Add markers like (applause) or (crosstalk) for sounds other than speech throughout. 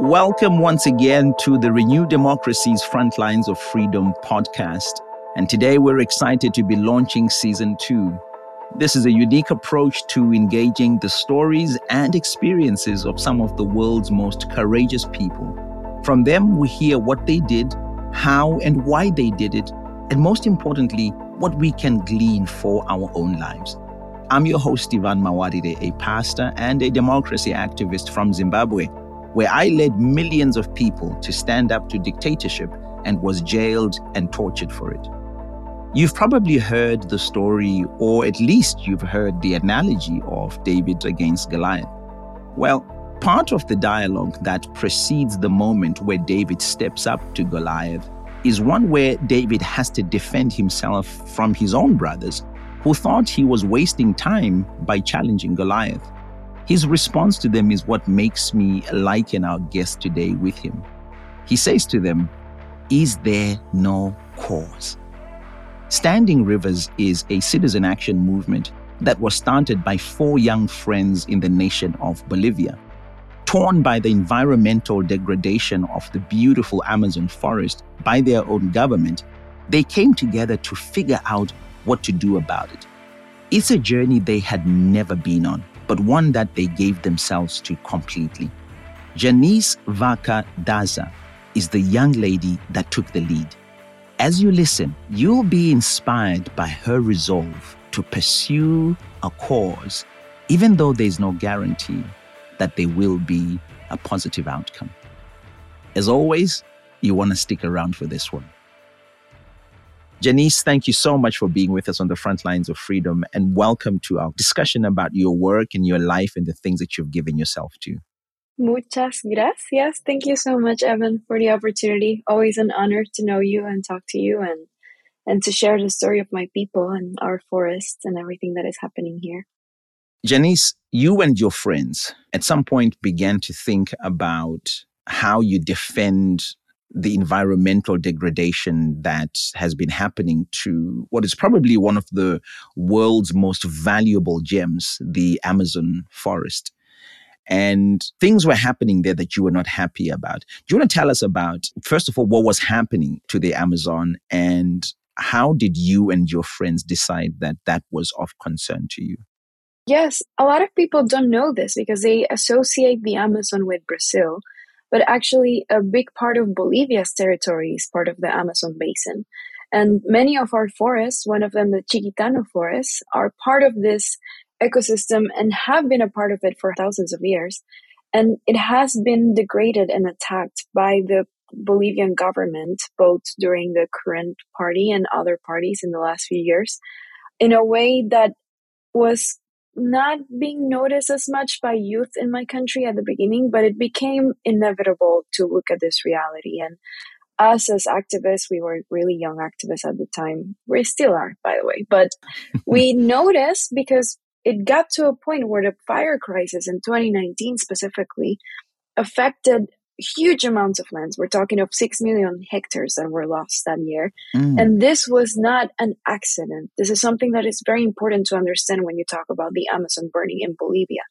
Welcome once again to the Renew Democracy's Frontlines of Freedom podcast. And today we're excited to be launching season two. This is a unique approach to engaging the stories and experiences of some of the world's most courageous people. From them, we hear what they did, how and why they did it, and most importantly, what we can glean for our own lives. I'm your host, Evan Mawarire, a pastor and a democracy activist from Zimbabwe where I led millions of people to stand up to dictatorship and was jailed and tortured for it. You've probably heard the story, or at least you've heard the analogy of David against Goliath. Well, part of the dialogue that precedes the moment where David steps up to Goliath is one where David has to defend himself from his own brothers who thought he was wasting time by challenging Goliath. His response to them is what makes me liken our guest today with him. He says to them, Is there no cause? Standing Rivers is a citizen action movement that was started by four young friends in the nation of Bolivia. Torn by the environmental degradation of the beautiful Amazon forest by their own government, they came together to figure out what to do about it. It's a journey they had never been on but one that they gave themselves to completely. Jhanisse Vaca Daza is the young lady that took the lead. As you listen, you'll be inspired by her resolve to pursue a cause, even though there's no guarantee that there will be a positive outcome. As always, you want to stick around for this one. Jhanisse, thank you so much for being with us on the front lines of freedom and welcome to our discussion about your work and your life and the things that you've given yourself to. Muchas gracias. Thank you so much, Evan, for the opportunity. Always an honor to know you and talk to you and and to share the story of my people and our forests and everything that is happening here. Jhanisse, you and your friends at some point began to think about how you defend the environmental degradation that has been happening to what is probably one of the world's most valuable gems, the Amazon forest. And things were happening there that you were not happy about. Do you want to tell us about, first of all, what was happening to the Amazon and how did you and your friends decide that that was of concern to you? Yes, a lot of people don't know this because they associate the Amazon with Brazil but actually a big part of Bolivia's territory is part of the Amazon basin. And many of our forests, one of them the Chiquitano forests, are part of this ecosystem and have been a part of it for thousands of years. And it has been degraded and attacked by the Bolivian government, both during the current party and other parties in the last few years, in a way that was not being noticed as much by youth in my country at the beginning, but it became inevitable to look at this reality. And us as activists, we were really young activists at the time. We still are, by the way, but (laughs) we noticed because it got to a point where the fire crisis in 2019 specifically affected huge amounts of lands. We're talking of 6 million hectares that were lost that year. Mm. And this was not an accident. This is something that is very important to understand when you talk about the Amazon burning in Bolivia.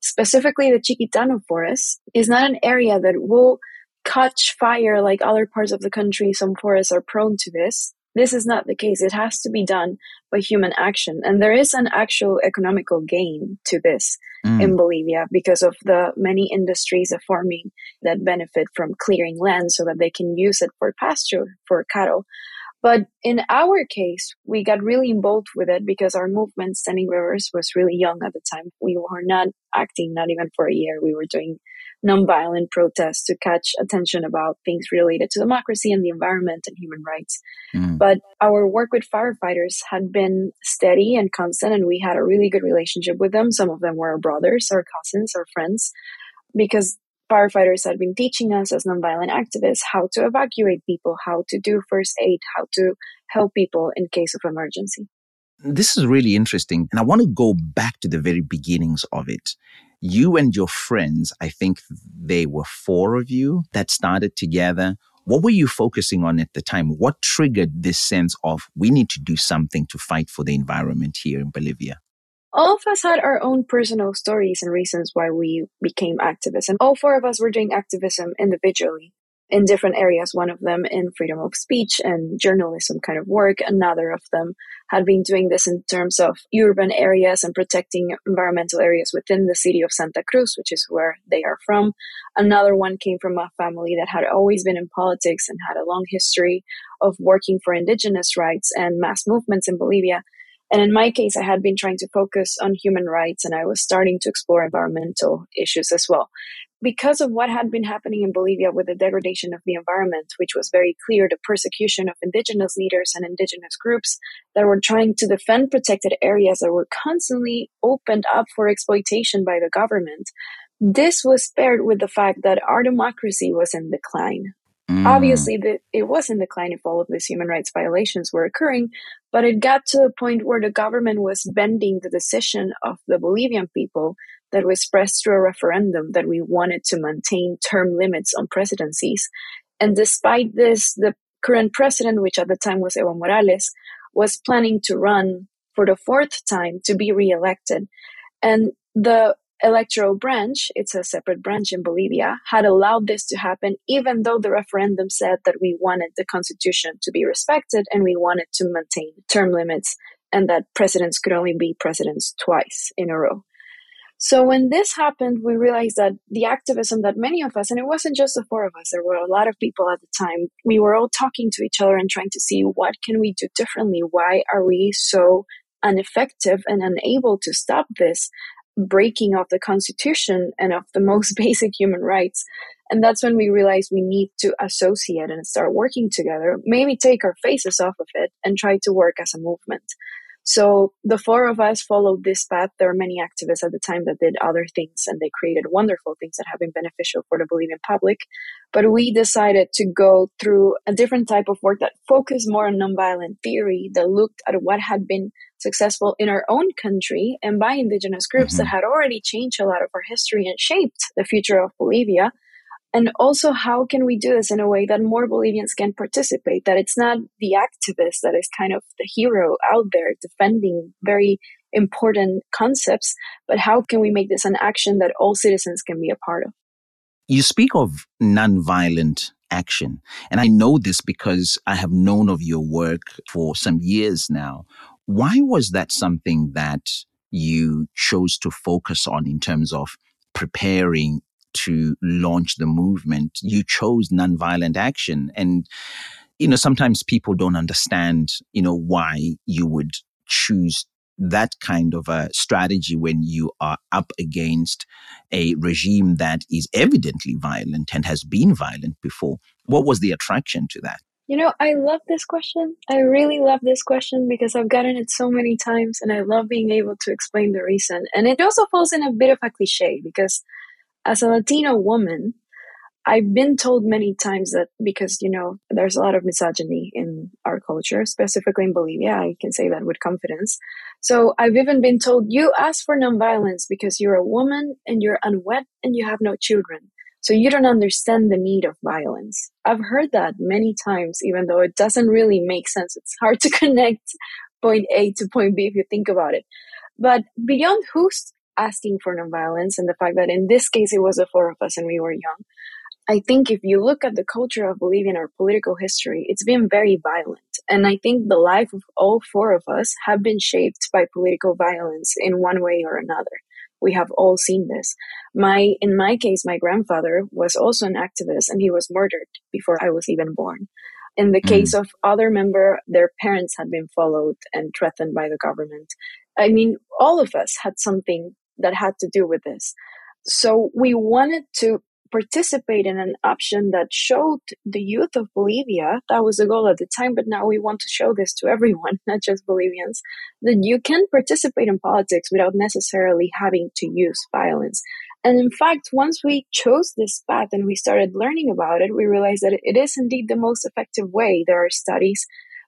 Specifically, the Chiquitano forest is not an area that will catch fire like other parts of the country. Some forests are prone to this. This is not the case. It has to be done by human action. And there is an actual economical gain to this mm. in Bolivia because of the many industries of farming that benefit from clearing land so that they can use it for pasture for cattle. But in our case, we got really involved with it because our movement, Standing Rivers, was really young at the time. We were not acting, not even for a year. We were doing nonviolent protests to catch attention about things related to democracy and the environment and human rights. Mm. But our work with firefighters had been steady and constant, and we had a really good relationship with them. Some of them were our brothers, our cousins, our friends, because firefighters had been teaching us as nonviolent activists how to evacuate people, how to do first aid, how to help people in case of emergency. This is really interesting. And I want to go back to the very beginnings of it you and your friends, I think they were four of you that started together. What were you focusing on at the time? What triggered this sense of we need to do something to fight for the environment here in Bolivia? all of us had our own personal stories and reasons why we became activists. And all four of us were doing activism individually in different areas. One of them in freedom of speech and journalism kind of work. Another of them had been doing this in terms of urban areas and protecting environmental areas within the city of Santa Cruz, which is where they are from. Another one came from a family that had always been in politics and had a long history of working for indigenous rights and mass movements in Bolivia. And in my case, I had been trying to focus on human rights and I was starting to explore environmental issues as well because of what had been happening in Bolivia with the degradation of the environment, which was very clear, the persecution of indigenous leaders and indigenous groups that were trying to defend protected areas that were constantly opened up for exploitation by the government. This was paired with the fact that our democracy was in decline. Mm. Obviously, the, it was in decline if all of these human rights violations were occurring, but it got to a point where the government was bending the decision of the Bolivian people that was expressed through a referendum that we wanted to maintain term limits on presidencies. And despite this, the current president, which at the time was Evo Morales, was planning to run for the fourth time to be reelected. And the electoral branch, it's a separate branch in Bolivia, had allowed this to happen, even though the referendum said that we wanted the constitution to be respected and we wanted to maintain term limits and that presidents could only be presidents twice in a row. So when this happened, we realized that the activism that many of us, and it wasn't just the four of us, there were a lot of people at the time, we were all talking to each other and trying to see what can we do differently? Why are we so ineffective and unable to stop this breaking of the constitution and of the most (laughs) basic human rights? And that's when we realized we need to associate and start working together, maybe take our faces off of it and try to work as a movement. So the four of us followed this path. There were many activists at the time that did other things and they created wonderful things that have been beneficial for the Bolivian public. But we decided to go through a different type of work that focused more on nonviolent theory, that looked at what had been successful in our own country and by indigenous groups mm-hmm. that had already changed a lot of our history and shaped the future of Bolivia and also how can we do this in a way that more bolivians can participate that it's not the activist that is kind of the hero out there defending very important concepts but how can we make this an action that all citizens can be a part of? You speak of nonviolent action and i know this because i have known of your work for some years now. Why was that something that you chose to focus on in terms of preparing to launch the movement, you chose nonviolent action. And, you know, sometimes people don't understand, you know, why you would choose that kind of a strategy when you are up against a regime that is evidently violent and has been violent before. What was the attraction to that? You know, I love this question. I really love this question because I've gotten it so many times and I love being able to explain the reason. And it also falls in a bit of a cliche because as a Latino woman, I've been told many times that because, you know, there's a lot of misogyny in our culture, specifically in Bolivia. I can say that with confidence. So I've even been told you ask for nonviolence because you're a woman and you're unwed and you have no children. So you don't understand the need of violence. I've heard that many times, even though it doesn't really make sense. It's hard to (laughs) connect point A to point B if you think about it. But beyond who's asking for nonviolence and the fact that in this case it was the four of us and we were young. I think if you look at the culture of Bolivian our political history, it's been very violent. And I think the life of all four of us have been shaped by political violence in one way or another. We have all seen this. My, in my case, my grandfather was also an activist and he was murdered before I was even born. In the mm. case of other member, their parents had been followed and threatened by the government. I mean, all of us had something that had to do with this. So we wanted to participate in an option that showed the youth of Bolivia, that was the goal at the time, but now we want to show this to everyone, (laughs) not just Bolivians, that you can participate in politics without necessarily having to use violence. And in fact, once we chose this path and we started learning about it, we realized that it is indeed the most effective way. There are studies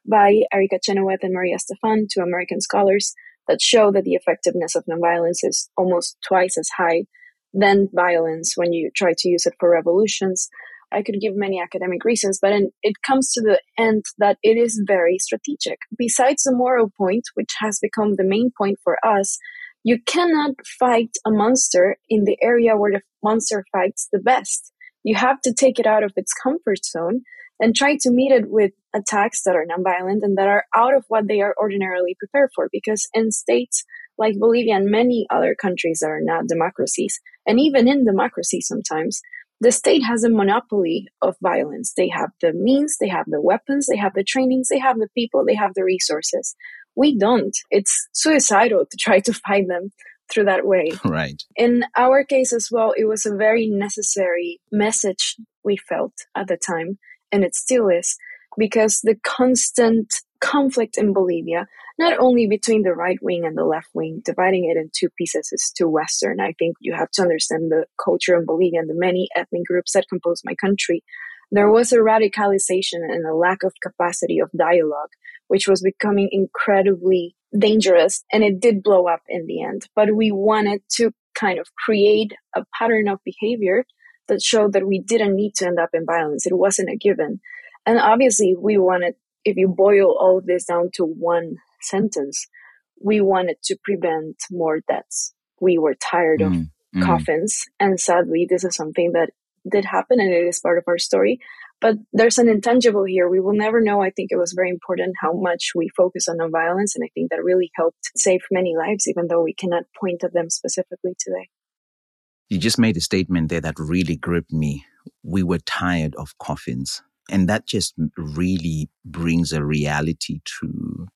by Erika Chenoweth and Maria Stephan, two American scholars, that show that the effectiveness of nonviolence is almost twice as high than violence when you try to use it for revolutions. I could give many academic reasons, but in, it comes to the end that it is very strategic. Besides the moral point, which has become the main point for us, You cannot fight a monster in the area where the monster fights the best. You have to take it out of its comfort zone and try to meet it with attacks that are nonviolent and that are out of what they are ordinarily prepared for. Because in states like Bolivia and many other countries that are not democracies, and even in democracy sometimes, the state has a monopoly of violence. They have the means, they have the weapons, they have the trainings, they have the people, they have the resources. We don't. It's suicidal to try to fight them through that way. (laughs) Right. In our case as well, it was a very necessary message we felt at the time, and it still is, because the constant conflict in Bolivia, not only between the right wing and the left wing, dividing it in two pieces is too Western. I think you have to understand the culture in Bolivia and the many ethnic groups that compose my country. There was a radicalization and a lack of capacity of dialogue, which was becoming incredibly dangerous. And it did blow up in the end. But we wanted to kind of create a pattern of behavior that showed that we didn't need to end up in violence. It wasn't a given. And obviously, we wanted if you boil all of this down to one sentence, we wanted to prevent more deaths. We were tired mm, of mm. coffins. And sadly, this is something that did happen and it is part of our story. But there's an intangible here. We will never know. I think it was very important how much we focus on nonviolence. And I think that really helped save many lives, even though we cannot point at them specifically today. You just made a statement there that really gripped me. We were tired of coffins. And that just really brings a reality to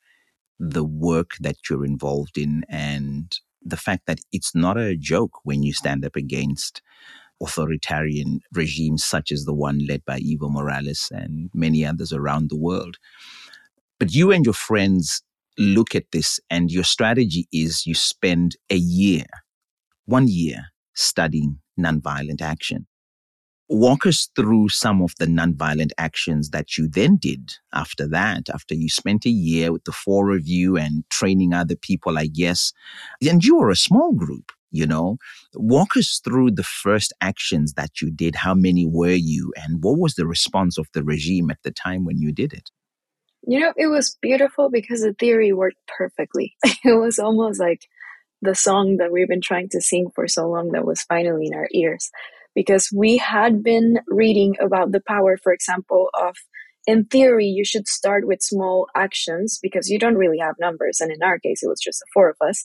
the work that you're involved in and the fact that it's not a joke when you stand up against authoritarian regimes such as the one led by Evo Morales and many others around the world. But you and your friends look at this, and your strategy is you spend a year, one year, studying nonviolent action walk us through some of the nonviolent actions that you then did after that, after you spent a year with the four of you and training other people, I guess. And you were a small group, you know. Walk us through the first actions that you did. How many were you? And what was the response of the regime at the time when you did it? You know, it was beautiful because the theory worked perfectly. (laughs) it was almost like the song that we've been trying to sing for so long that was finally in our ears because we had been reading about the power, for example, of in theory, you should start with small actions because you don't really have numbers. And in our case, it was just the four of us.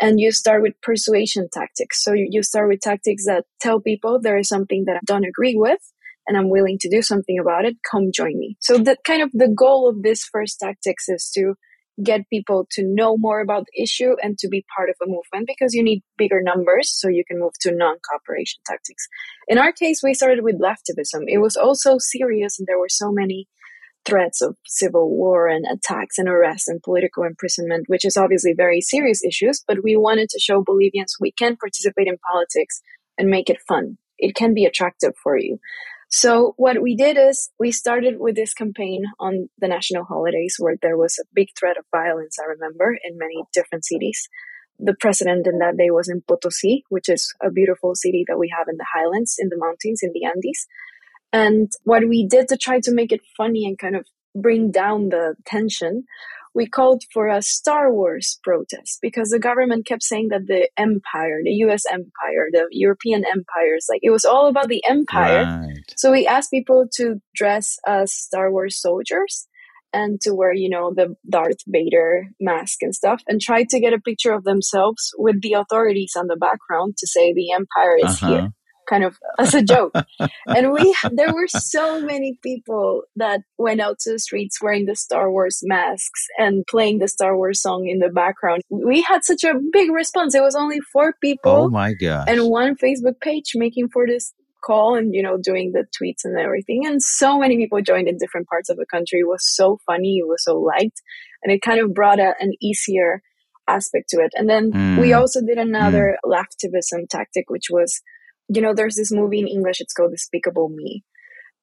And you start with persuasion tactics. So you, start with tactics that tell people there is something that I don't agree with and I'm willing to do something about it. Come join me. So that kind of the goal of this first tactics is to get people to know more about the issue and to be part of a movement because you need bigger numbers so you can move to non-cooperation tactics. In our case, we started with laughtivism. It was also serious and there were so many threats of civil war and attacks and arrests and political imprisonment, which is obviously very serious issues, but we wanted to show Bolivians we can participate in politics and make it fun. It can be attractive for you. So what we did is we started with this campaign on the national holidays where there was a big threat of violence, I remember, in many different cities. The president in that day was in Potosi, which is a beautiful city that we have in the highlands, in the mountains, in the Andes. And what we did to try to make it funny and kind of bring down the tension we called for a Star Wars protest because the government kept saying that the empire, the US empire, the European empires, like it was all about the empire. Right. So we asked people to dress as Star Wars soldiers and to wear, you know, the Darth Vader mask and stuff and try to get a picture of themselves with the authorities on the background to say the empire is uh-huh. here kind of (laughs) as a joke. and we there were so many people that went out to the streets wearing the Star Wars masks and playing the Star Wars song in the background. We had such a big response. It was only four people. Oh my god. And one Facebook page making for this call and you know doing the tweets and everything and so many people joined in different parts of the country it was so funny it was so liked and it kind of brought a, an easier aspect to it and then mm. we also did another mm. tactic which was you know, there's this movie in English, it's called Despicable Me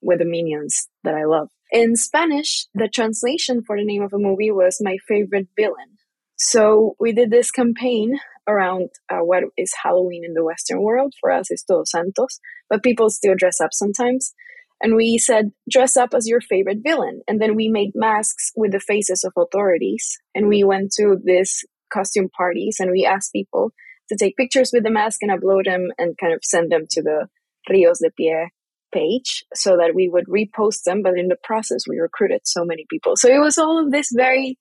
with the minions that I love. In Spanish, the translation for the name of the movie was My Favorite Villain. So we did this campaign around uh, what is Halloween in the Western world. For us, it's Todos Santos, but people still dress up sometimes. And we said, dress up as your favorite villain. And then we made masks with the faces of authorities. And we went to these costume parties and we asked people to take pictures with the mask and upload them and kind of send them to the Rios de Pie page so that we would repost them. But in the process, we recruited so many people. So it was all of this very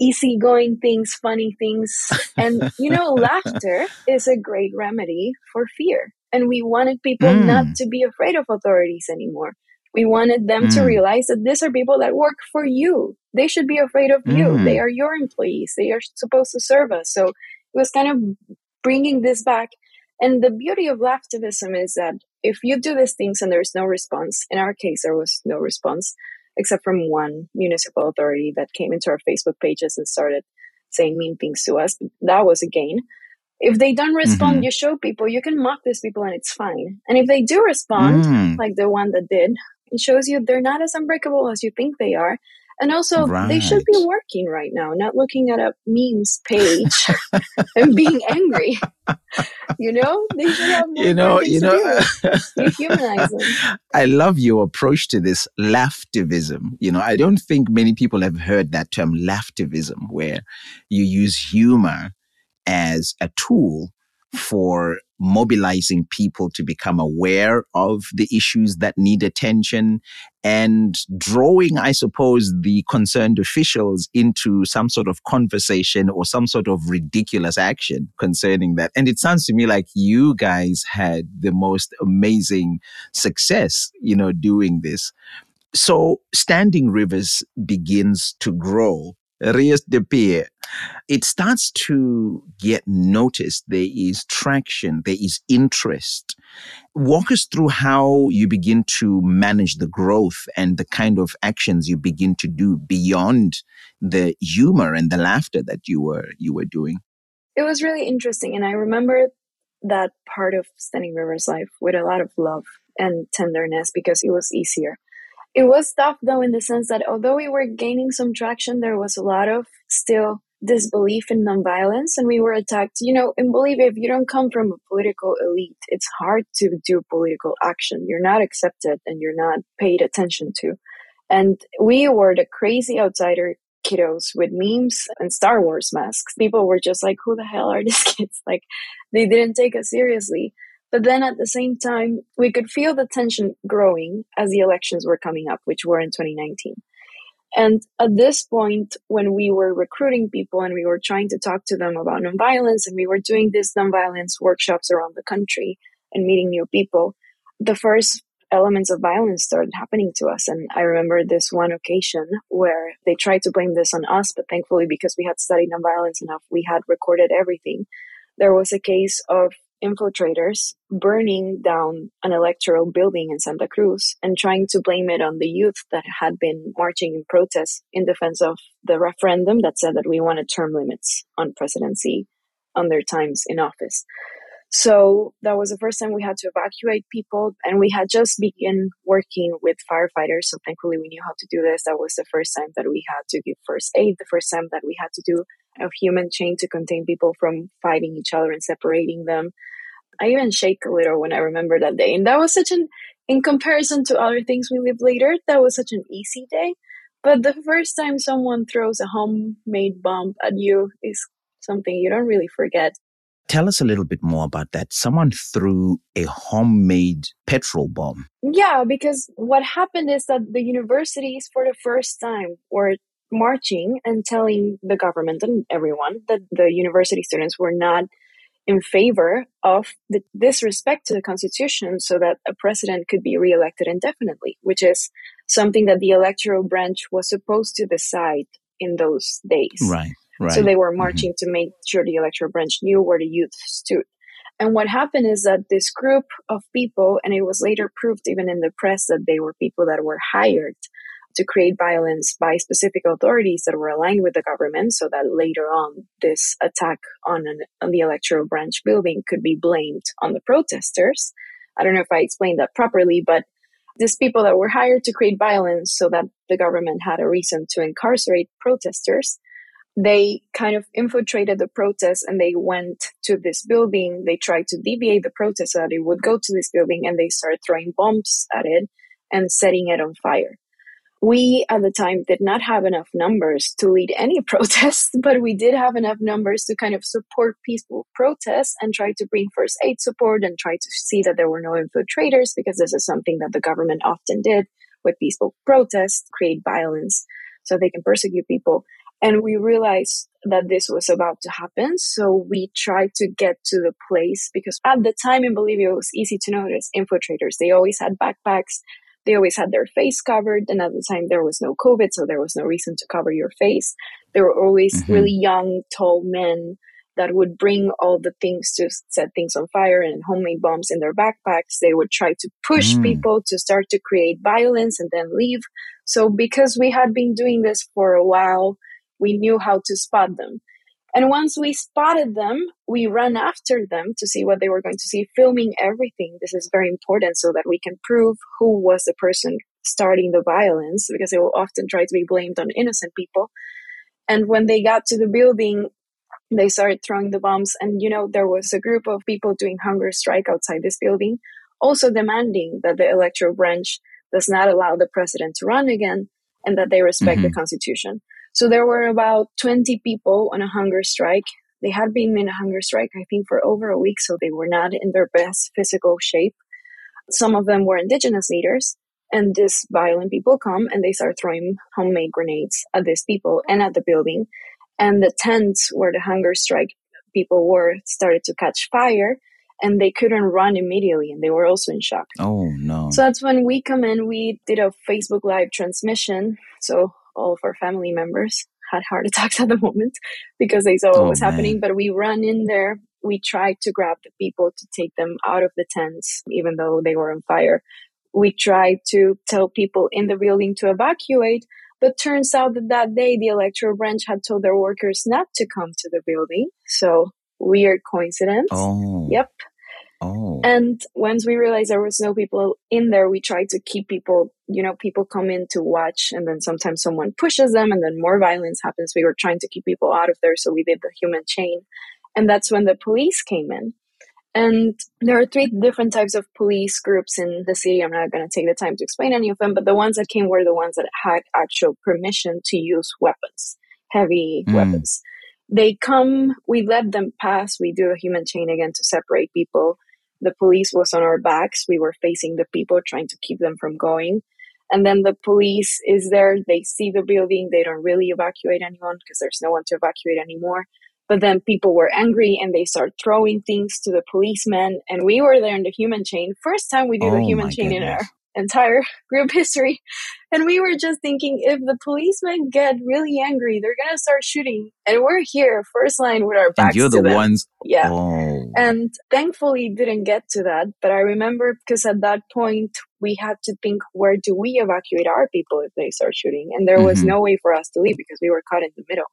easygoing things, funny things. (laughs) And, you know, laughter is a great remedy for fear. And we wanted people mm. not to be afraid of authorities anymore. We wanted them mm. to realize that these are people that work for you. They should be afraid of you. Mm. They are your employees. They are supposed to serve us. So it was kind of bringing this back. And the beauty of laughtivism is that if you do these things and there's no response, in our case, there was no response, except from one municipal authority that came into our Facebook pages and started saying mean things to us. That was a gain. If they don't respond, mm-hmm. you show people, you can mock these people and it's fine. And if they do respond, mm. like the one that did, it shows you they're not as unbreakable as you think they are. And also, right. they should be working right now, not looking at a memes page (laughs) and being angry. (laughs) You know, they should have more you know, (laughs) you know. Dehumanize them. I love your approach to this laughtivism. You know, I don't think many people have heard that term laughtivism, where you use humor as a tool for mobilizing people to become aware of the issues that need attention and drawing, I suppose, the concerned officials into some sort of conversation or some sort of ridiculous action concerning that. And it sounds to me like you guys had the most amazing success, you know, doing this. So Standing Rivers begins to grow. Rios de Pie it starts to get noticed. There is traction, there is interest. Walk us through how you begin to manage the growth and the kind of actions you begin to do beyond the humor and the laughter that you were you were doing. It was really interesting and I remember that part of Standing River's life with a lot of love and tenderness because it was easier. It was tough though in the sense that although we were gaining some traction, there was a lot of still disbelief in nonviolence and we were attacked. You know, in Bolivia, if you don't come from a political elite, it's hard to do political action. You're not accepted and you're not paid attention to. And we were the crazy outsider kiddos with memes and Star Wars masks. People were just like, who the hell are these (laughs) kids? Like, they didn't take us seriously. But then at the same time, we could feel the tension growing as the elections were coming up, which were in 2019. And at this point, when we were recruiting people and we were trying to talk to them about nonviolence and we were doing these nonviolence workshops around the country and meeting new people, the first elements of violence started happening to us. And I remember this one occasion where they tried to blame this on us, but thankfully, because we had studied nonviolence enough, we had recorded everything. There was a case of infiltrators burning down an electoral building in Santa Cruz and trying to blame it on the youth that had been marching in protest in defense of the referendum that said that we wanted term limits on presidency on their times in office. So that was the first time we had to evacuate people and we had just begun working with firefighters. So thankfully we knew how to do this. That was the first time that we had to give first aid, the first time that we had to do a human chain to contain people from fighting each other and separating them. I even shake a little when I remember that day. And that was such an, in comparison to other things we lived later, that was such an easy day. But the first time someone throws a homemade bomb at you is something you don't really forget. Tell us a little bit more about that. Someone threw a homemade petrol bomb. Yeah, because what happened is that the universities, for the first time, were marching and telling the government and everyone that the university students were not in favor of the disrespect to the constitution so that a president could be reelected indefinitely, which is something that the electoral branch was supposed to decide in those days. Right. Right. So they were mm-hmm. marching mm-hmm. to make sure the electoral branch knew where the youth stood. And what happened is that this group of people, and it was later proved even in the press that they were people that were hired to create violence by specific authorities that were aligned with the government so that later on this attack on, an, on the electoral branch building could be blamed on the protesters. I don't know if I explained that properly, but these people that were hired to create violence so that the government had a reason to incarcerate protesters they kind of infiltrated the protest and they went to this building. They tried to deviate the protest so that it would go to this building and they started throwing bombs at it and setting it on fire. We at the time did not have enough numbers to lead any (laughs) protests, but we did have enough numbers to kind of support peaceful protests and try to bring first aid support and try to see that there were no infiltrators because this is something that the government often did with peaceful protests, create violence so they can persecute people. And we realized that this was about to happen. So we tried to get to the place because at the time in Bolivia, it was easy to notice infiltrators. They always had backpacks they always had their face covered. And at the time, there was no COVID, so there was no reason to cover your face. There were always mm-hmm. really young, tall men that would bring all the things to set things on fire and homemade bombs in their backpacks. They would try to push mm. people to start to create violence and then leave. So, because we had been doing this for a while, we knew how to spot them. And once we spotted them, we ran after them to see what they were going to see, filming everything. This is very important so that we can prove who was the person starting the violence because they will often try to be blamed on innocent people. And when they got to the building, they started throwing the bombs. And, you know, there was a group of people doing hunger strike outside this building, also demanding that the electoral branch does not allow the president to run again and that they respect mm-hmm. the constitution. So there were about 20 people on a hunger strike. They had been in a hunger strike, I think, for over a week, so they were not in their best physical shape. Some of them were indigenous leaders, and these violent people come and they start throwing homemade grenades at these people and at the building. And the tents where the hunger strike people were started to catch fire and they couldn't run immediately and they were also in shock. Oh no. So that's when we come in, we did a Facebook live transmission. So all of our family members had heart (laughs) attacks at the moment because they saw what oh, was man. happening. But we ran in there. We tried to grab the people to take them out of the tents, even though they were on fire. We tried to tell people in the building to evacuate, but turns out that that day the electoral branch had told their workers not to come to the building. So weird coincidence. Oh. Yep. Oh. And once we realized there was no people in there, we tried to keep people, you know, people come in to watch and then sometimes someone pushes them and then more violence happens. We were trying to keep people out of there. So we did the human chain. And that's when the police came in. And there are three different types of police groups in the city. I'm not going to take the time to explain any of them, but the ones that came were the ones that had actual permission to use weapons, heavy mm. weapons. They come, we let them pass. We do a human chain again to separate people the police was on our backs. We were facing the people, trying to keep them from going. And then the police is there. They see the building. They don't really evacuate anyone because there's no one to evacuate anymore. But then people were angry and they start throwing things to the policemen. And we were there in the human chain. First time we do oh the human chain goodness. in our entire group (laughs) history. And we were just thinking if the policemen get really angry, they're going to start shooting. And we're here, first line with our backs. And you're the them. ones. Yeah. Oh. And thankfully didn't get to that. But I remember because at that point, we had to think where do we evacuate our people if they start shooting? And there mm-hmm. was no way for us to leave because we were caught in the middle.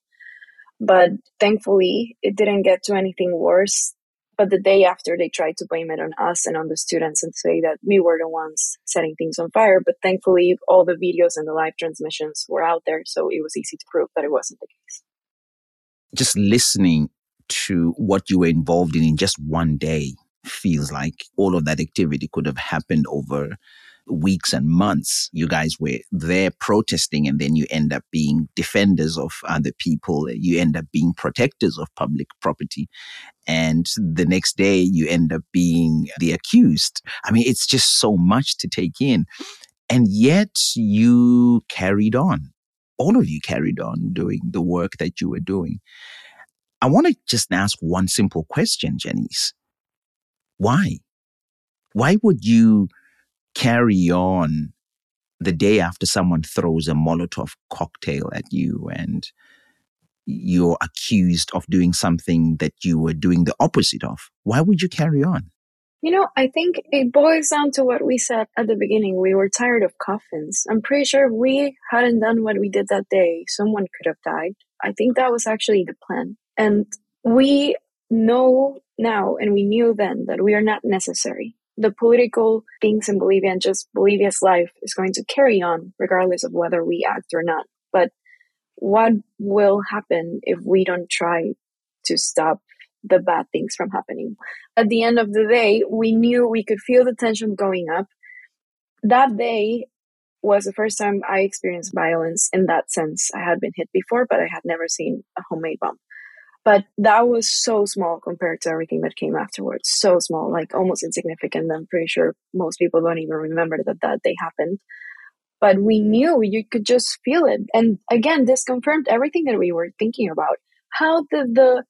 But thankfully, it didn't get to anything worse but the day after, they tried to blame it on us and on the students and say that we were the ones setting things on fire. But thankfully, all the videos and the live transmissions were out there. So it was easy to prove that it wasn't the case. Just listening to what you were involved in in just one day feels like all of that activity could have happened over weeks and months. You guys were there protesting, and then you end up being defenders of other people. You end up being protectors of public property. And the next day, you end up being the accused. I mean, it's just so much to take in. And yet, you carried on. All of you carried on doing the work that you were doing. I want to just ask one simple question, Jhanisse. Why? Why would you carry on the day after someone throws a Molotov cocktail at you and you're accused of doing something that you were doing the opposite of? Why would you carry on? You know, I think it boils down to what we said at the beginning. We were tired of coffins. I'm pretty sure if we hadn't done what we did that day, someone could have died. I think that was actually the plan. And we know now, and we knew then, that we are not necessary the political things in Bolivia and just Bolivia's life is going to carry on regardless of whether we act or not. But what will happen if we don't try to stop the bad things from happening? At the end of the day, we knew we could feel the tension going up. That day, was the first time I experienced violence in that sense. I had been hit before, but I had never seen a homemade bomb. But that was so small compared to everything that came afterwards. So small, like almost insignificant. I'm pretty sure most people don't even remember that that day happened. But we knew you could just feel it. And again, this confirmed everything that we were thinking about. How did the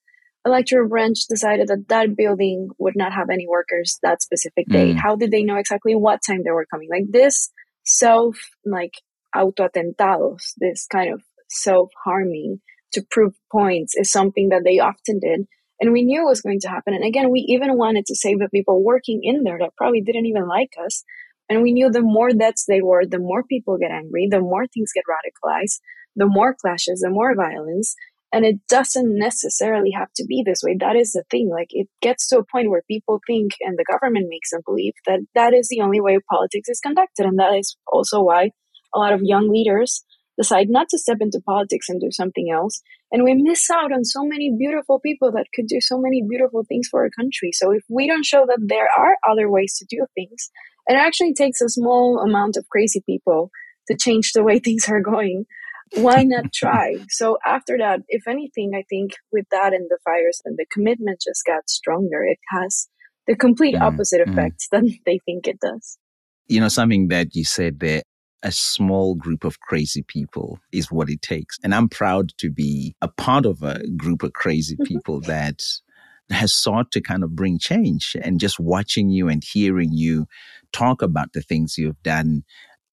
electoral branch decided that that building would not have any workers that specific day? Mm. How did they know exactly what time they were coming? Like this self, like autoatentados, this kind of self harming to prove points is something that they often did. And we knew it was going to happen. And again, we even wanted to save the people working in there that probably didn't even like us. And we knew the more deaths they were, the more people get angry, the more things get radicalized, the more clashes, the more violence. And it doesn't necessarily have to be this way. That is the thing. Like it gets to a point where people think and the government makes them believe that that is the only way politics is conducted. And that is also why a lot of young leaders decide not to step into politics and do something else. And we miss out on so many beautiful people that could do so many beautiful things for our country. So if we don't show that there are other ways to do things, it actually takes a small amount of crazy people to change the way (laughs) things are going. Why not (laughs) try? so after that, if anything, I think with that and the fires and the commitment just got stronger. It has the complete mm, opposite mm. effect (laughs) than they think it does. You know, something that you said there, a small group of crazy people is what it takes. And I'm proud to be a part of a group of crazy mm-hmm. people that has sought to kind of bring change. And just watching you and hearing you talk about the things you've done,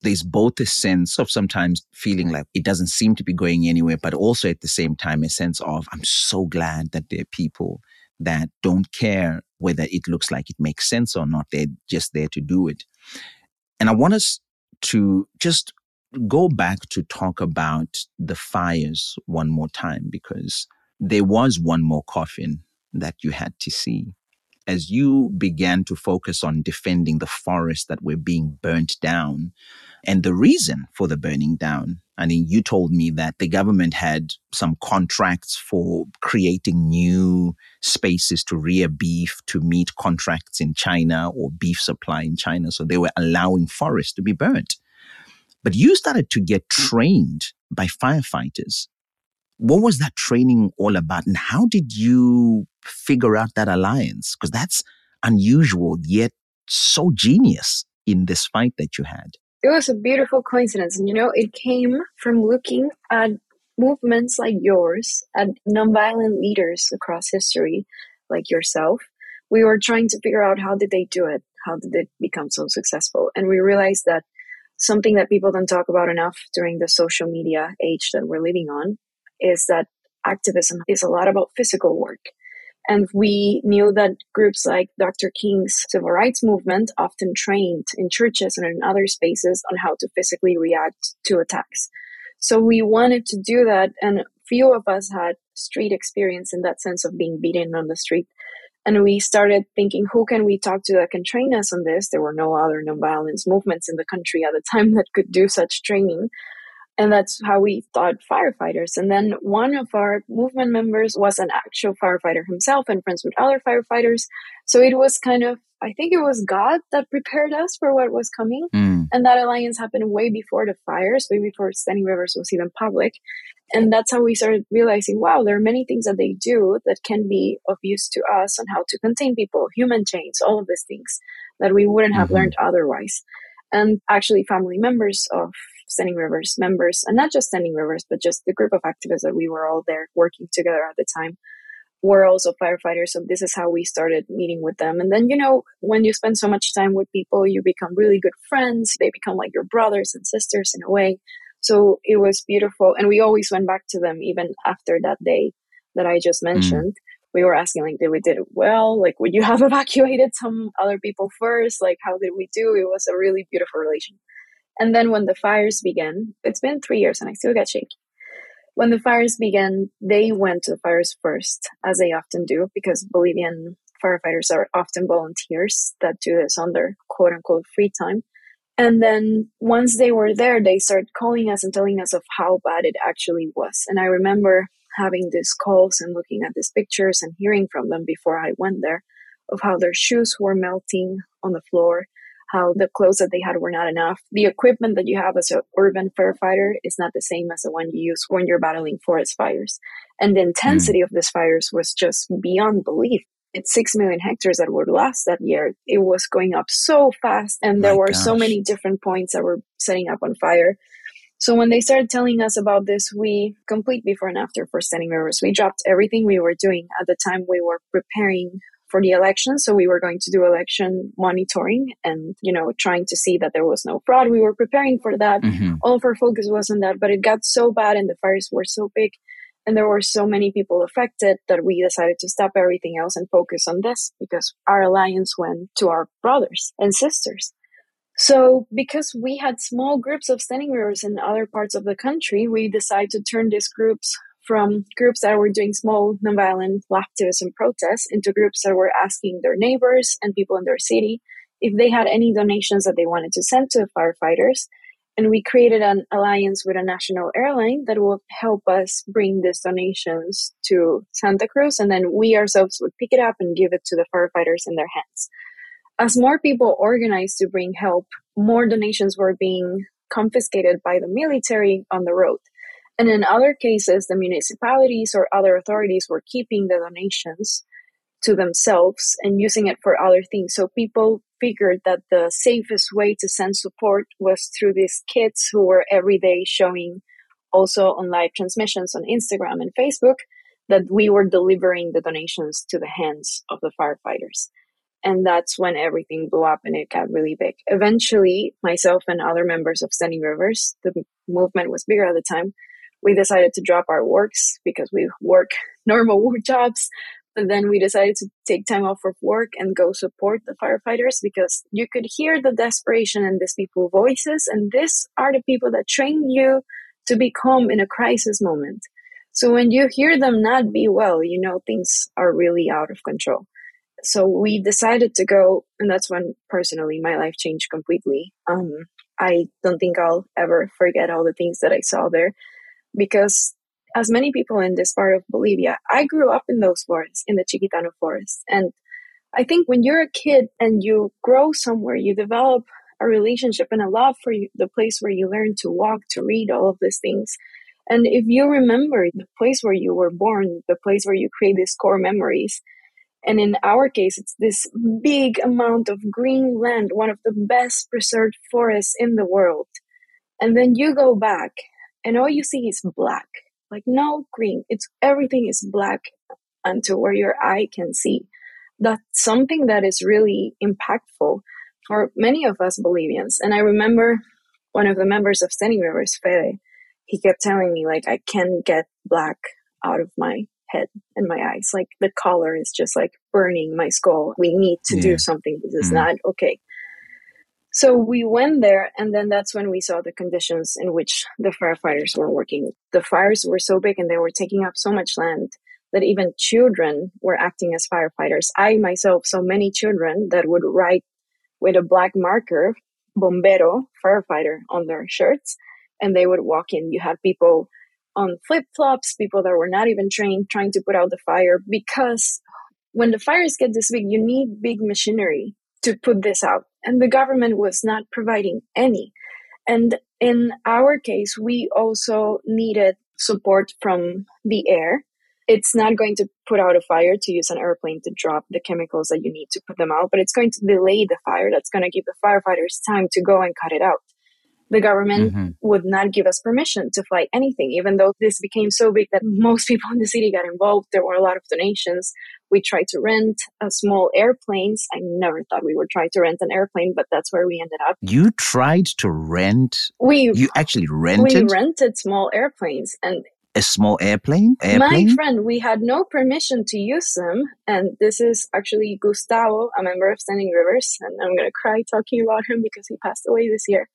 there's both a sense of sometimes feeling like it doesn't seem to be going anywhere, but also at the same time, a sense of, I'm so glad that there are people that don't care whether it looks like it makes sense or not. They're just there to do it. And I want us to just go back to talk about the fires one more time because there was one more coffin that you had to see. As you began to focus on defending the forests that were being burnt down and the reason for the burning down, I mean, you told me that the government had some contracts for creating new spaces to rear beef to meet contracts in China or beef supply in China. So they were allowing forests to be burnt. But you started to get trained by firefighters. What was that training all about? And how did you figure out that alliance? Because that's unusual, yet so genius in this fight that you had. It was a beautiful coincidence. And you know, it came from looking at movements like yours, at nonviolent leaders across history, like yourself. We were trying to figure out how did they do it? How did it become so successful? And we realized that something that people don't talk about enough during the social media age that we're living on is that activism is a lot about physical work. And we knew that groups like Dr. King's civil rights movement often trained in churches and in other spaces on how to physically react to attacks. So we wanted to do that, and few of us had street experience in that sense of being beaten on the street. And we started thinking, who can we talk to that can train us on this? There were no other nonviolence movements in the country at the time that could do such training. And that's how we thought firefighters. And then one of our movement members was an actual firefighter himself and friends with other firefighters. So it was kind of, I think it was God that prepared us for what was coming. Mm. And that alliance happened way before the fires, way before Standing Rivers was even public. And that's how we started realizing, wow, there are many things that they do that can be of use to us on how to contain people, human chains, all of these things that we wouldn't have mm-hmm. learned otherwise. And actually, family members of Standing Rivers members, and not just Standing Rivers, but just the group of activists that we were all there working together at the time, were also firefighters. So this is how we started meeting with them. And then, you know, when you spend so much time with people, you become really good friends. They become like your brothers and sisters in a way. So it was beautiful. And we always went back to them even after that day that I just mm. mentioned. Mm. We were asking, like, did we did it well? Like, would you have (laughs) evacuated some other people first? Like, how did we do? It was a really beautiful relation. And then when the fires began, it's been three years and I still get shaky. When the fires began, they went to the fires first, as they often do, because Bolivian firefighters are often volunteers that do this on their quote unquote free time. And then once they were there, they started calling us and telling us of how bad it actually was. And I remember having these calls and looking at these pictures and hearing from them before I went there of how their shoes were melting on the floor, how the clothes that they had were not enough. The equipment that you have as an urban firefighter is not the same as the one you use when you're battling forest fires. And the intensity mm. of these fires was just beyond belief. It's 6 million hectares that were lost that year. It was going up so fast, and there My were gosh. so many different points that were setting up on fire. So when they started telling us about this, we complete before and after for Standing Rivers. We dropped everything we were doing at the time we were preparing for the election. So we were going to do election monitoring and, you know, trying to see that there was no fraud. We were preparing for that. Mm-hmm. All of our focus was on that, but it got so bad and the fires were so big and there were so many people affected that we decided to stop everything else and focus on this because our alliance went to our brothers and sisters. So, because we had small groups of standing rivers in other parts of the country, we decided to turn these groups from groups that were doing small nonviolent activism protests into groups that were asking their neighbors and people in their city if they had any donations that they wanted to send to the firefighters. And we created an alliance with a national airline that will help us bring these donations to Santa Cruz. And then we ourselves would pick it up and give it to the firefighters in their hands as more people organized to bring help, more donations were being confiscated by the military on the road. And in other cases, the municipalities or other authorities were keeping the donations to themselves and using it for other things. So people figured that the safest way to send support was through these kids who were every day showing also on live transmissions on Instagram and Facebook that we were delivering the donations to the hands of the firefighters. And that's when everything blew up and it got really big. Eventually, myself and other members of Standing Rivers, the movement was bigger at the time, we decided to drop our works because we work (laughs) normal work jobs. But then we decided to take time off of work and go support the firefighters because you could hear the desperation in these people's voices. And these are the people that train you to be calm in a crisis moment. So when you hear them not be well, you know things are really out of control so we decided to go and that's when personally my life changed completely um, i don't think i'll ever forget all the things that i saw there because as many people in this part of bolivia i grew up in those forests in the chiquitano forest and i think when you're a kid and you grow somewhere you develop a relationship and a love for you, the place where you learn to walk to read all of these things and if you remember the place where you were born the place where you create these core memories and in our case, it's this big amount of green land, one of the best preserved forests in the world. And then you go back and all you see is black, like no green. It's everything is black until where your eye can see. That's something that is really impactful for many of us Bolivians. And I remember one of the members of Standing Rivers, Fede, he kept telling me like, I can't get black out of my head and my eyes. Like the color is just like burning my skull. We need to yeah. do something. This is mm not okay. So we went there, and then that's when we saw the conditions in which the firefighters were working. The fires were so big and they were taking up so much land that even children were acting as firefighters. I myself saw many children that would write with a black marker, bombero, firefighter, on their shirts, and they would walk in. You had people on flip flops, people that were not even trained trying to put out the fire because when the fires get this big, you need big machinery to put this out. And the government was not providing any. And in our case, we also needed support from the air. It's not going to put out a fire to use an airplane to drop the chemicals that you need to put them out, but it's going to delay the fire. That's going to give the firefighters time to go and cut it out the government mm-hmm. would not give us permission to fly anything, even though this became so big that (laughs) most people in the city got involved. There were a lot of donations. We tried to rent a small airplanes. I never thought we would try to rent an airplane, but that's where we ended up. You tried to rent? We you actually rented? We rented small airplanes and a small airplane? airplane? My friend, we had no permission to use them. And this is actually Gustavo, a member of Standing Rivers. And I'm going to cry talking about him because he passed away this year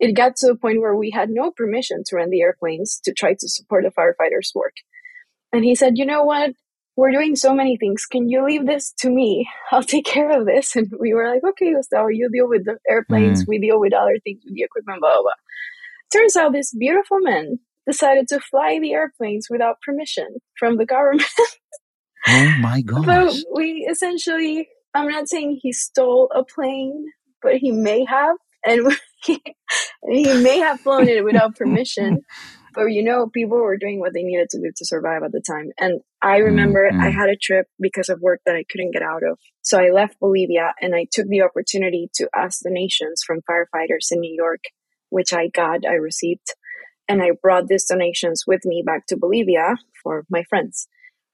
it got to a point where we had no permission to run the airplanes to try to support the firefighters' work. And he said, You know what? We're doing so many things. Can you leave this to me? (laughs) I'll take care of this. And we were like, Okay, Gustavo, you deal with the airplanes, mm. we deal with other things with the equipment, blah, blah, blah. Turns out this beautiful man decided to fly the airplanes without permission from the government. (laughs) oh my gosh. So we essentially, I'm not saying he stole a plane, but he may have, and (laughs) he, he may have flown it without permission. (laughs) But you know, people were doing what they needed to do to survive at the time. And I remember mm-hmm. I had a trip because of work that I couldn't get out of. So I left Bolivia and I took the opportunity to ask donations from firefighters in New York, which I got, I received. And I brought these donations with me back to Bolivia for my friends.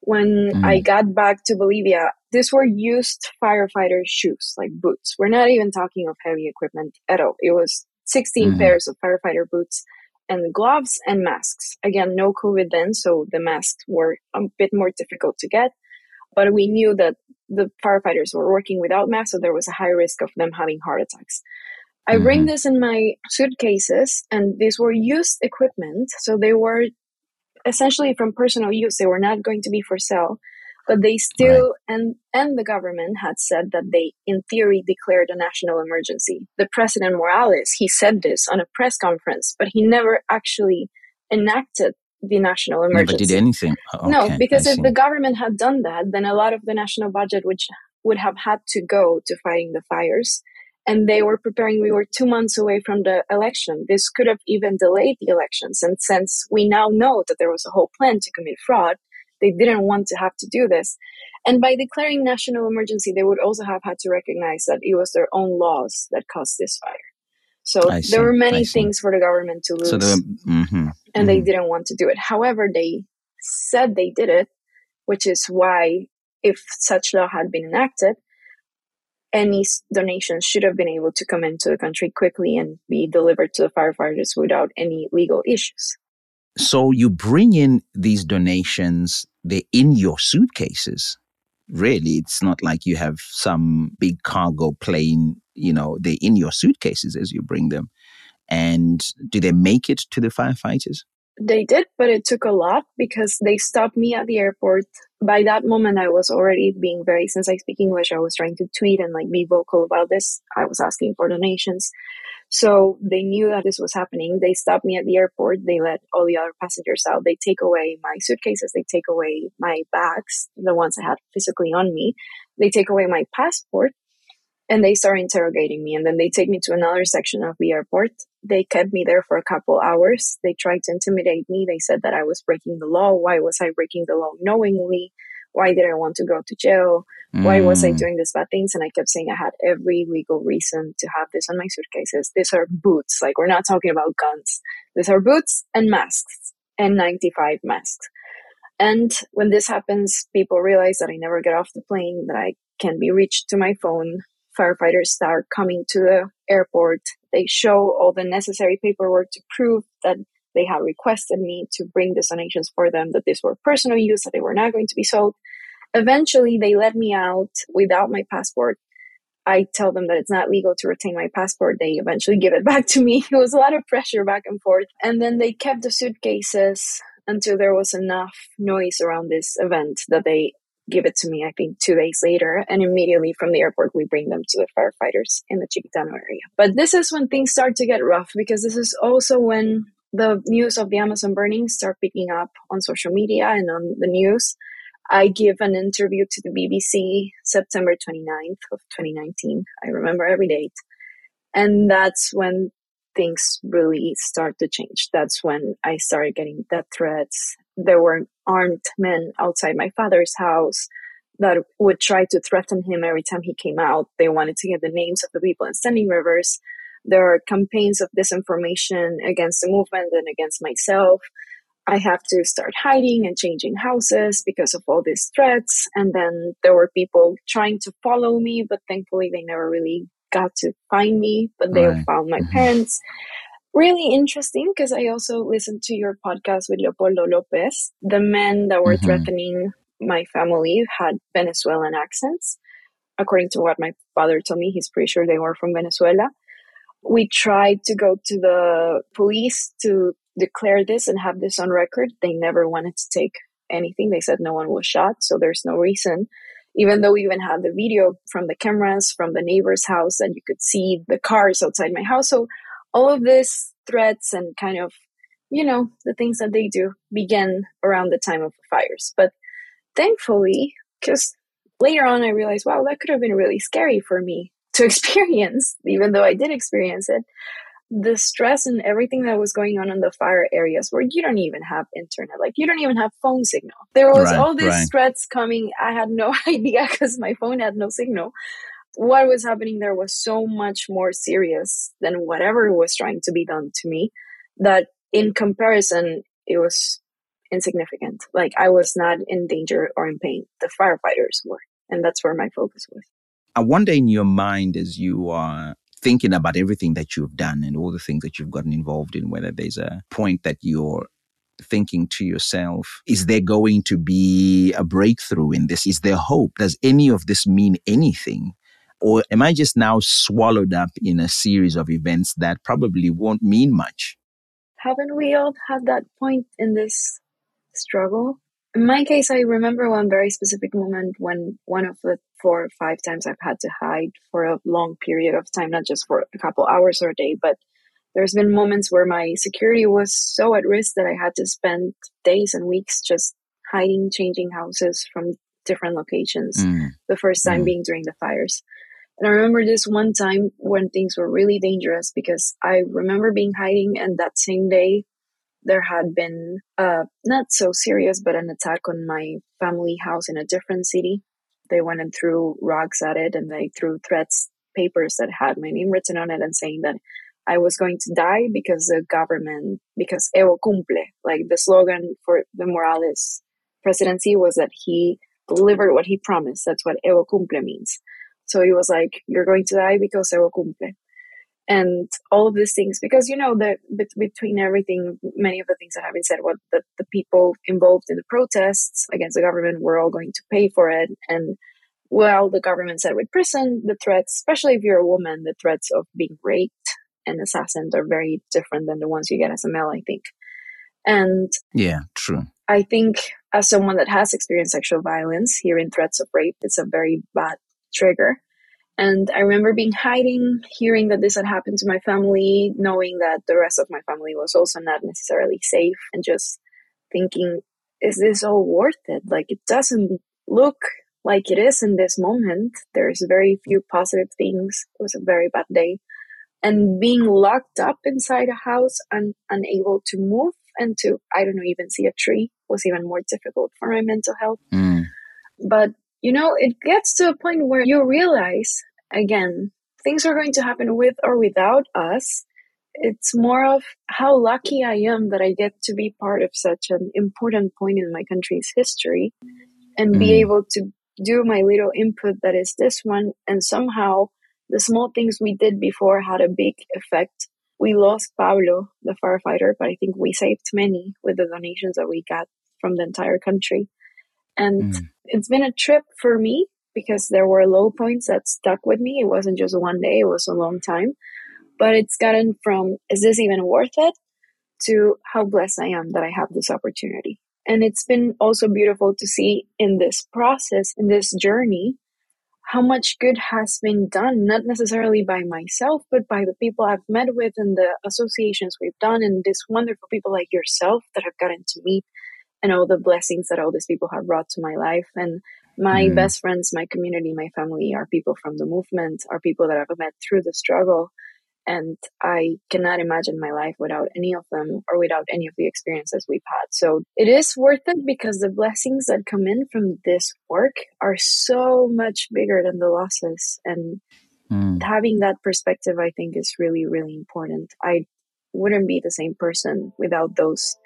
When mm. I got back to Bolivia, these were used firefighter shoes, like boots. We're not even talking of heavy equipment at all. It was 16 mm. pairs of firefighter boots and gloves and masks. Again, no COVID then, so the masks were a bit more difficult to get. But we knew that the firefighters were working without masks, so there was a high risk of them having heart attacks. I mm-hmm. bring this in my suitcases, and these were used equipment, so they were essentially from personal use. They were not going to be for sale, but they still right. and and the government had said that they, in theory, declared a national emergency. The president Morales he said this on a press conference, but he never actually enacted the national emergency. Never did anything. Oh, okay, no, because if the government had done that, then a lot of the national budget, which would have had to go to fighting the fires, and they were preparing. We were two months away from the election. This could have even delayed the elections. And since we now know that there was a whole plan to commit fraud, they didn't want to have to do this. And by declaring national emergency, they would also have had to recognize that it was their own laws that caused this fire. So there were many things for the government to lose, so mm-hmm, and mm-hmm. they didn't want to do it. However, they said they did it, which is why, if such law had been enacted, any donations should have been able to come into the country quickly and be delivered to the firefighters without any legal issues. So you bring in these donations, they're in your suitcases. Really, it's not like you have some big cargo plane, you know, they're in your suitcases as you bring them. And do they make it to the firefighters? They did, but it took a lot because they stopped me at the airport. By that moment, I was already being very, since I speak English, I was trying to tweet and like be vocal about this. I was asking for donations. So they knew that this was happening. They stopped me at the airport. They let all the other passengers out. They take away my suitcases. They take away my bags, the ones I had physically on me. They take away my passport and they start interrogating me. And then they take me to another section of the airport. They kept me there for a couple hours. They tried to intimidate me. They said that I was breaking the law. Why was I breaking the law knowingly? Why did I want to go to jail? Why was I mm. doing these bad things? And I kept saying I had every legal reason to have this on my suitcases. These are boots. Like we're not talking about guns. These are boots and masks and 95 masks. And when this happens, people realize that I never get off the plane, that I can be reached to my phone. Firefighters start coming to the airport. They show all the necessary paperwork to prove that they had requested me to bring the donations for them, that these were personal use, that they were not going to be sold. Eventually, they let me out without my passport. I tell them that it's not legal to retain my passport. They eventually give it back to me. (laughs) It was a lot of pressure back and forth. And then they kept the suitcases until there was enough noise around this event that they give it to me, I think, two days later. And immediately from the airport, we bring them to the firefighters in the Chiquitano area. But this is when things start to get rough because this is also when the news of the Amazon burning start picking up on social media and on the news. I give an interview to the BBC September 29th of 2019. I remember every date. And that's when things really start to change. That's when I started getting death threats. There were armed men outside my father's house that would try to threaten him every time he came out. They wanted to get the names of the people in Standing Rivers. There are campaigns of disinformation against the movement and against myself. I have to start hiding and changing houses because of all these threats. And then there were people trying to follow me, but thankfully they never really got to find me, but they right. found my mm-hmm. parents. Really interesting because I also listened to your podcast with Leopoldo Lopez. The men that were mm-hmm. threatening my family had Venezuelan accents. According to what my father told me, he's pretty sure they were from Venezuela. We tried to go to the police to declare this and have this on record. They never wanted to take anything. They said no one was shot, so there's no reason. Even though we even had the video from the cameras from the neighbor's house and you could see the cars outside my house. So all of this threats and kind of, you know, the things that they do began around the time of the fires. But thankfully, because later on I realized, wow, that could have been really scary for me to (laughs) experience, even though I did experience it, the stress and everything that was going on in the fire areas where you don't even have internet, like you don't even have phone signal. There was right, all these right. threats coming. I had no (laughs) idea because my phone had no signal. What was happening there was so much more serious than whatever was trying to be done to me that in comparison, it was insignificant. Like I was not in danger or in pain. The firefighters were. And that's where my focus was. I wonder in your mind as you are thinking about everything that you've done and all the things that you've gotten involved in, whether there's a point that you're thinking to yourself, is there going to be a breakthrough in this? Is there hope? Does any of this mean anything? Or am I just now swallowed up in a series of events that probably won't mean much? Haven't we all had that point in this struggle? In my case, I remember one very specific moment when one of the four or five times I've had to hide for a long period of time, not just for a couple hours or a day, but there's been moments where my security was so at risk that I had to spend days and weeks just hiding, changing houses from different locations. Mm. The first time mm. being during the fires. And I remember this one time when things were really dangerous because I remember being hiding and that same day there had been uh not so serious but an attack on my family house in a different city they went and threw rocks at it and they threw threats papers that had my name written on it and saying that I was going to die because the government, because Evo cumple, like the slogan for the Morales presidency was that he delivered what he promised. That's what Evo cumple means. So he was like, you're going to die because Evo cumple. And all of these things because you know that between everything many of the things that have been said what the, the people involved in the protests against the government were all going to pay for it. And well the government said with prison the threats especially if you're a woman the threats of being raped and assassins are very different than the ones you get as a male i think. And yeah true. I think as someone that has experienced sexual violence hearing threats of rape it's a very bad trigger and I remember being hiding, hearing that this had happened to my family, knowing that the rest of my family was also not necessarily safe, and just thinking, is this all worth it? Like, it doesn't look like it is in this moment. There's very few positive things. It was a very bad day. And being locked up inside a house and unable to move and to, I don't know, even see a tree was even more difficult for my mental health. Mm. But you know, it gets to a point where you realize, again, things are going to happen with or without us. It's more of how lucky I am that I get to be part of such an important point in my country's history and mm. be able to do my little input that is this one. And somehow the small things we did before had a big effect. We lost Pablo, the firefighter, but I think we saved many with the donations that we got from the entire country. And mm. It's been a trip for me because there were low points that stuck with me. It wasn't just one day, it was a long time. But it's gotten from, is this even worth it? to how blessed I am that I have this opportunity. And it's been also beautiful to see in this process, in this journey, how much good has been done, not necessarily by myself, but by the people I've met with and the associations we've done, and these wonderful people like yourself that I've gotten to meet and all the blessings that all these people have brought to my life. And my mm. best friends, my community, my family are people from the movement, are people that I've met through the struggle. And I cannot imagine my life without any of them or without any of the experiences we've had. So it is worth it because the blessings that come in from this work are so much bigger than the losses. And mm. having that perspective, I think, is really, really important. I wouldn't be the same person without those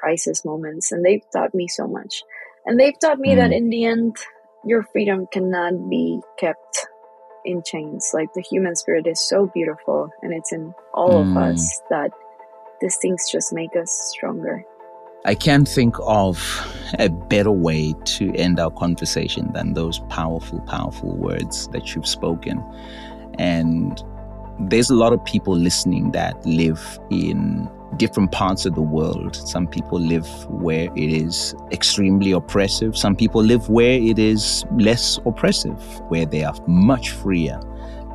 crisis moments and they've taught me so much and they've taught me mm. that in the end your freedom cannot be kept in chains like the human spirit is so beautiful and it's in all mm. of us that these things just make us stronger I can't think of a better way to end our conversation than those powerful, powerful words that you've spoken. And there's a lot of people listening that live in different parts of the world. Some people live where it is extremely oppressive. Some people live where it is less oppressive, where they are much freer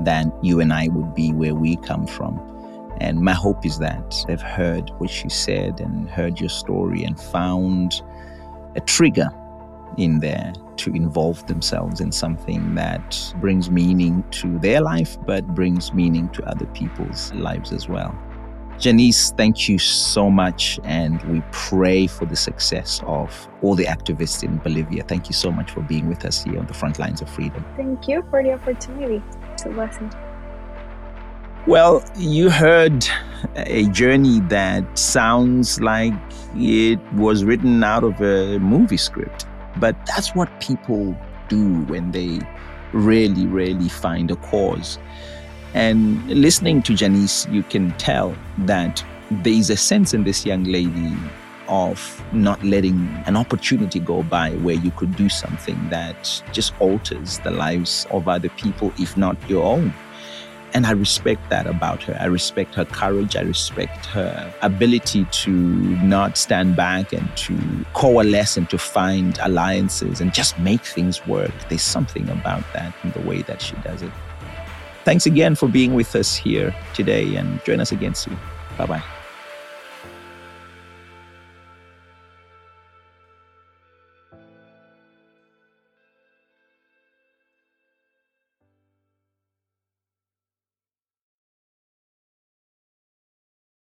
than you and I would be where we come from. And my hope is that they've heard what she said and heard your story and found a trigger in there to involve themselves in something that brings meaning to their life, but brings meaning to other people's lives as well. Jhanisse, thank you so much. And we pray for the success of all the activists in Bolivia. Thank you so much for being with us here on the front lines of freedom. Thank you for the opportunity. It's a blessing. Well, you heard a journey that sounds like it was written out of a movie script, but that's what people do when they really, really find a cause. And listening to Jhanisse, you can tell that there is a sense in this young lady of not letting an opportunity go by where you could do something that just alters the lives of other people, if not your own. And I respect that about her. I respect her courage. I respect her ability to not stand back and to coalesce and to find alliances and just make things work. There's something about that in the way that she does it. Thanks again for being with us here today and join us again soon. Bye bye.